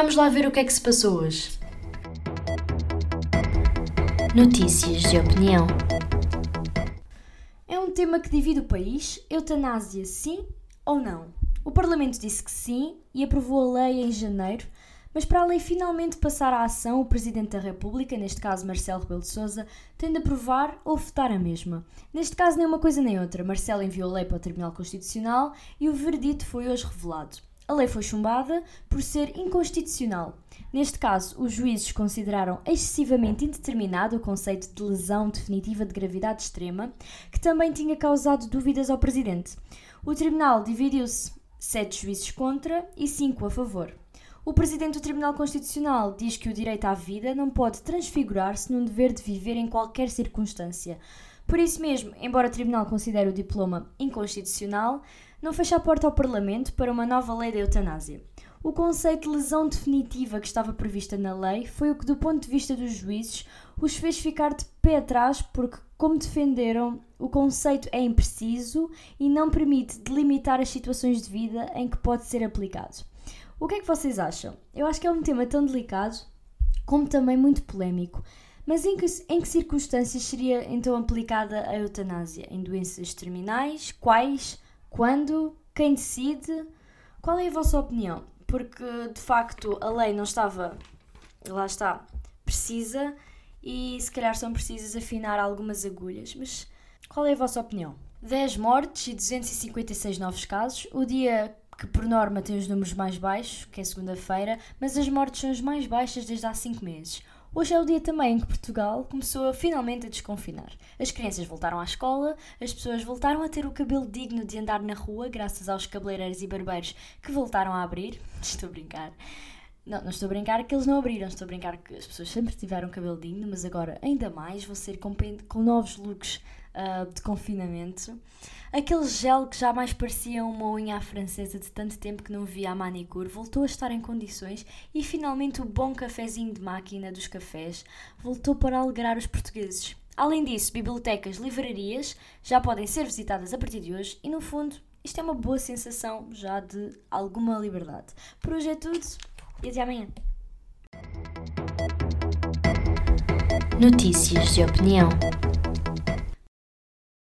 Vamos lá ver o que é que se passou hoje. Notícias de opinião. É um tema que divide o país. Eutanásia, sim ou não? O Parlamento disse que sim e aprovou a lei em janeiro, mas para a lei finalmente passar à ação, o Presidente da República, neste caso Marcelo Rebelo de Sousa, tem de aprovar ou votar a mesma. Neste caso nem uma coisa nem outra. Marcelo enviou a lei para o Tribunal Constitucional e o verdito foi hoje revelado. A lei foi chumbada por ser inconstitucional. Neste caso, os juízes consideraram excessivamente indeterminado o conceito de lesão definitiva de gravidade extrema, que também tinha causado dúvidas ao Presidente. O Tribunal dividiu-se sete juízes contra e cinco a favor. O Presidente do Tribunal Constitucional diz que o direito à vida não pode transfigurar-se num dever de viver em qualquer circunstância. Por isso mesmo, embora o Tribunal considere o diploma inconstitucional, não fecha a porta ao Parlamento para uma nova lei da eutanásia. O conceito de lesão definitiva que estava prevista na lei foi o que, do ponto de vista dos juízes, os fez ficar de pé atrás porque, como defenderam, o conceito é impreciso e não permite delimitar as situações de vida em que pode ser aplicado. O que é que vocês acham? Eu acho que é um tema tão delicado, como também muito polémico. Mas em que, em que circunstâncias seria então aplicada a eutanásia? Em doenças terminais? Quais? Quando? Quem decide? Qual é a vossa opinião? Porque de facto a lei não estava, lá está, precisa e se calhar são precisas afinar algumas agulhas. Mas qual é a vossa opinião? 10 mortes e 256 novos casos. O dia que por norma tem os números mais baixos, que é segunda-feira, mas as mortes são as mais baixas desde há 5 meses. Hoje é o dia também em que Portugal começou finalmente a desconfinar. As crianças voltaram à escola, as pessoas voltaram a ter o cabelo digno de andar na rua, graças aos cabeleireiros e barbeiros que voltaram a abrir. Estou a brincar. Não, não estou a brincar que eles não abriram, estou a brincar que as pessoas sempre tiveram cabelo digno, mas agora ainda mais vão ser com, com novos looks uh, de confinamento. Aquele gel que já mais parecia uma unha à francesa de tanto tempo que não via a manicure voltou a estar em condições e finalmente o bom cafezinho de máquina dos cafés voltou para alegrar os portugueses. Além disso, bibliotecas, livrarias já podem ser visitadas a partir de hoje e, no fundo, isto é uma boa sensação já de alguma liberdade. Por hoje é tudo e até amanhã. Notícias de opinião.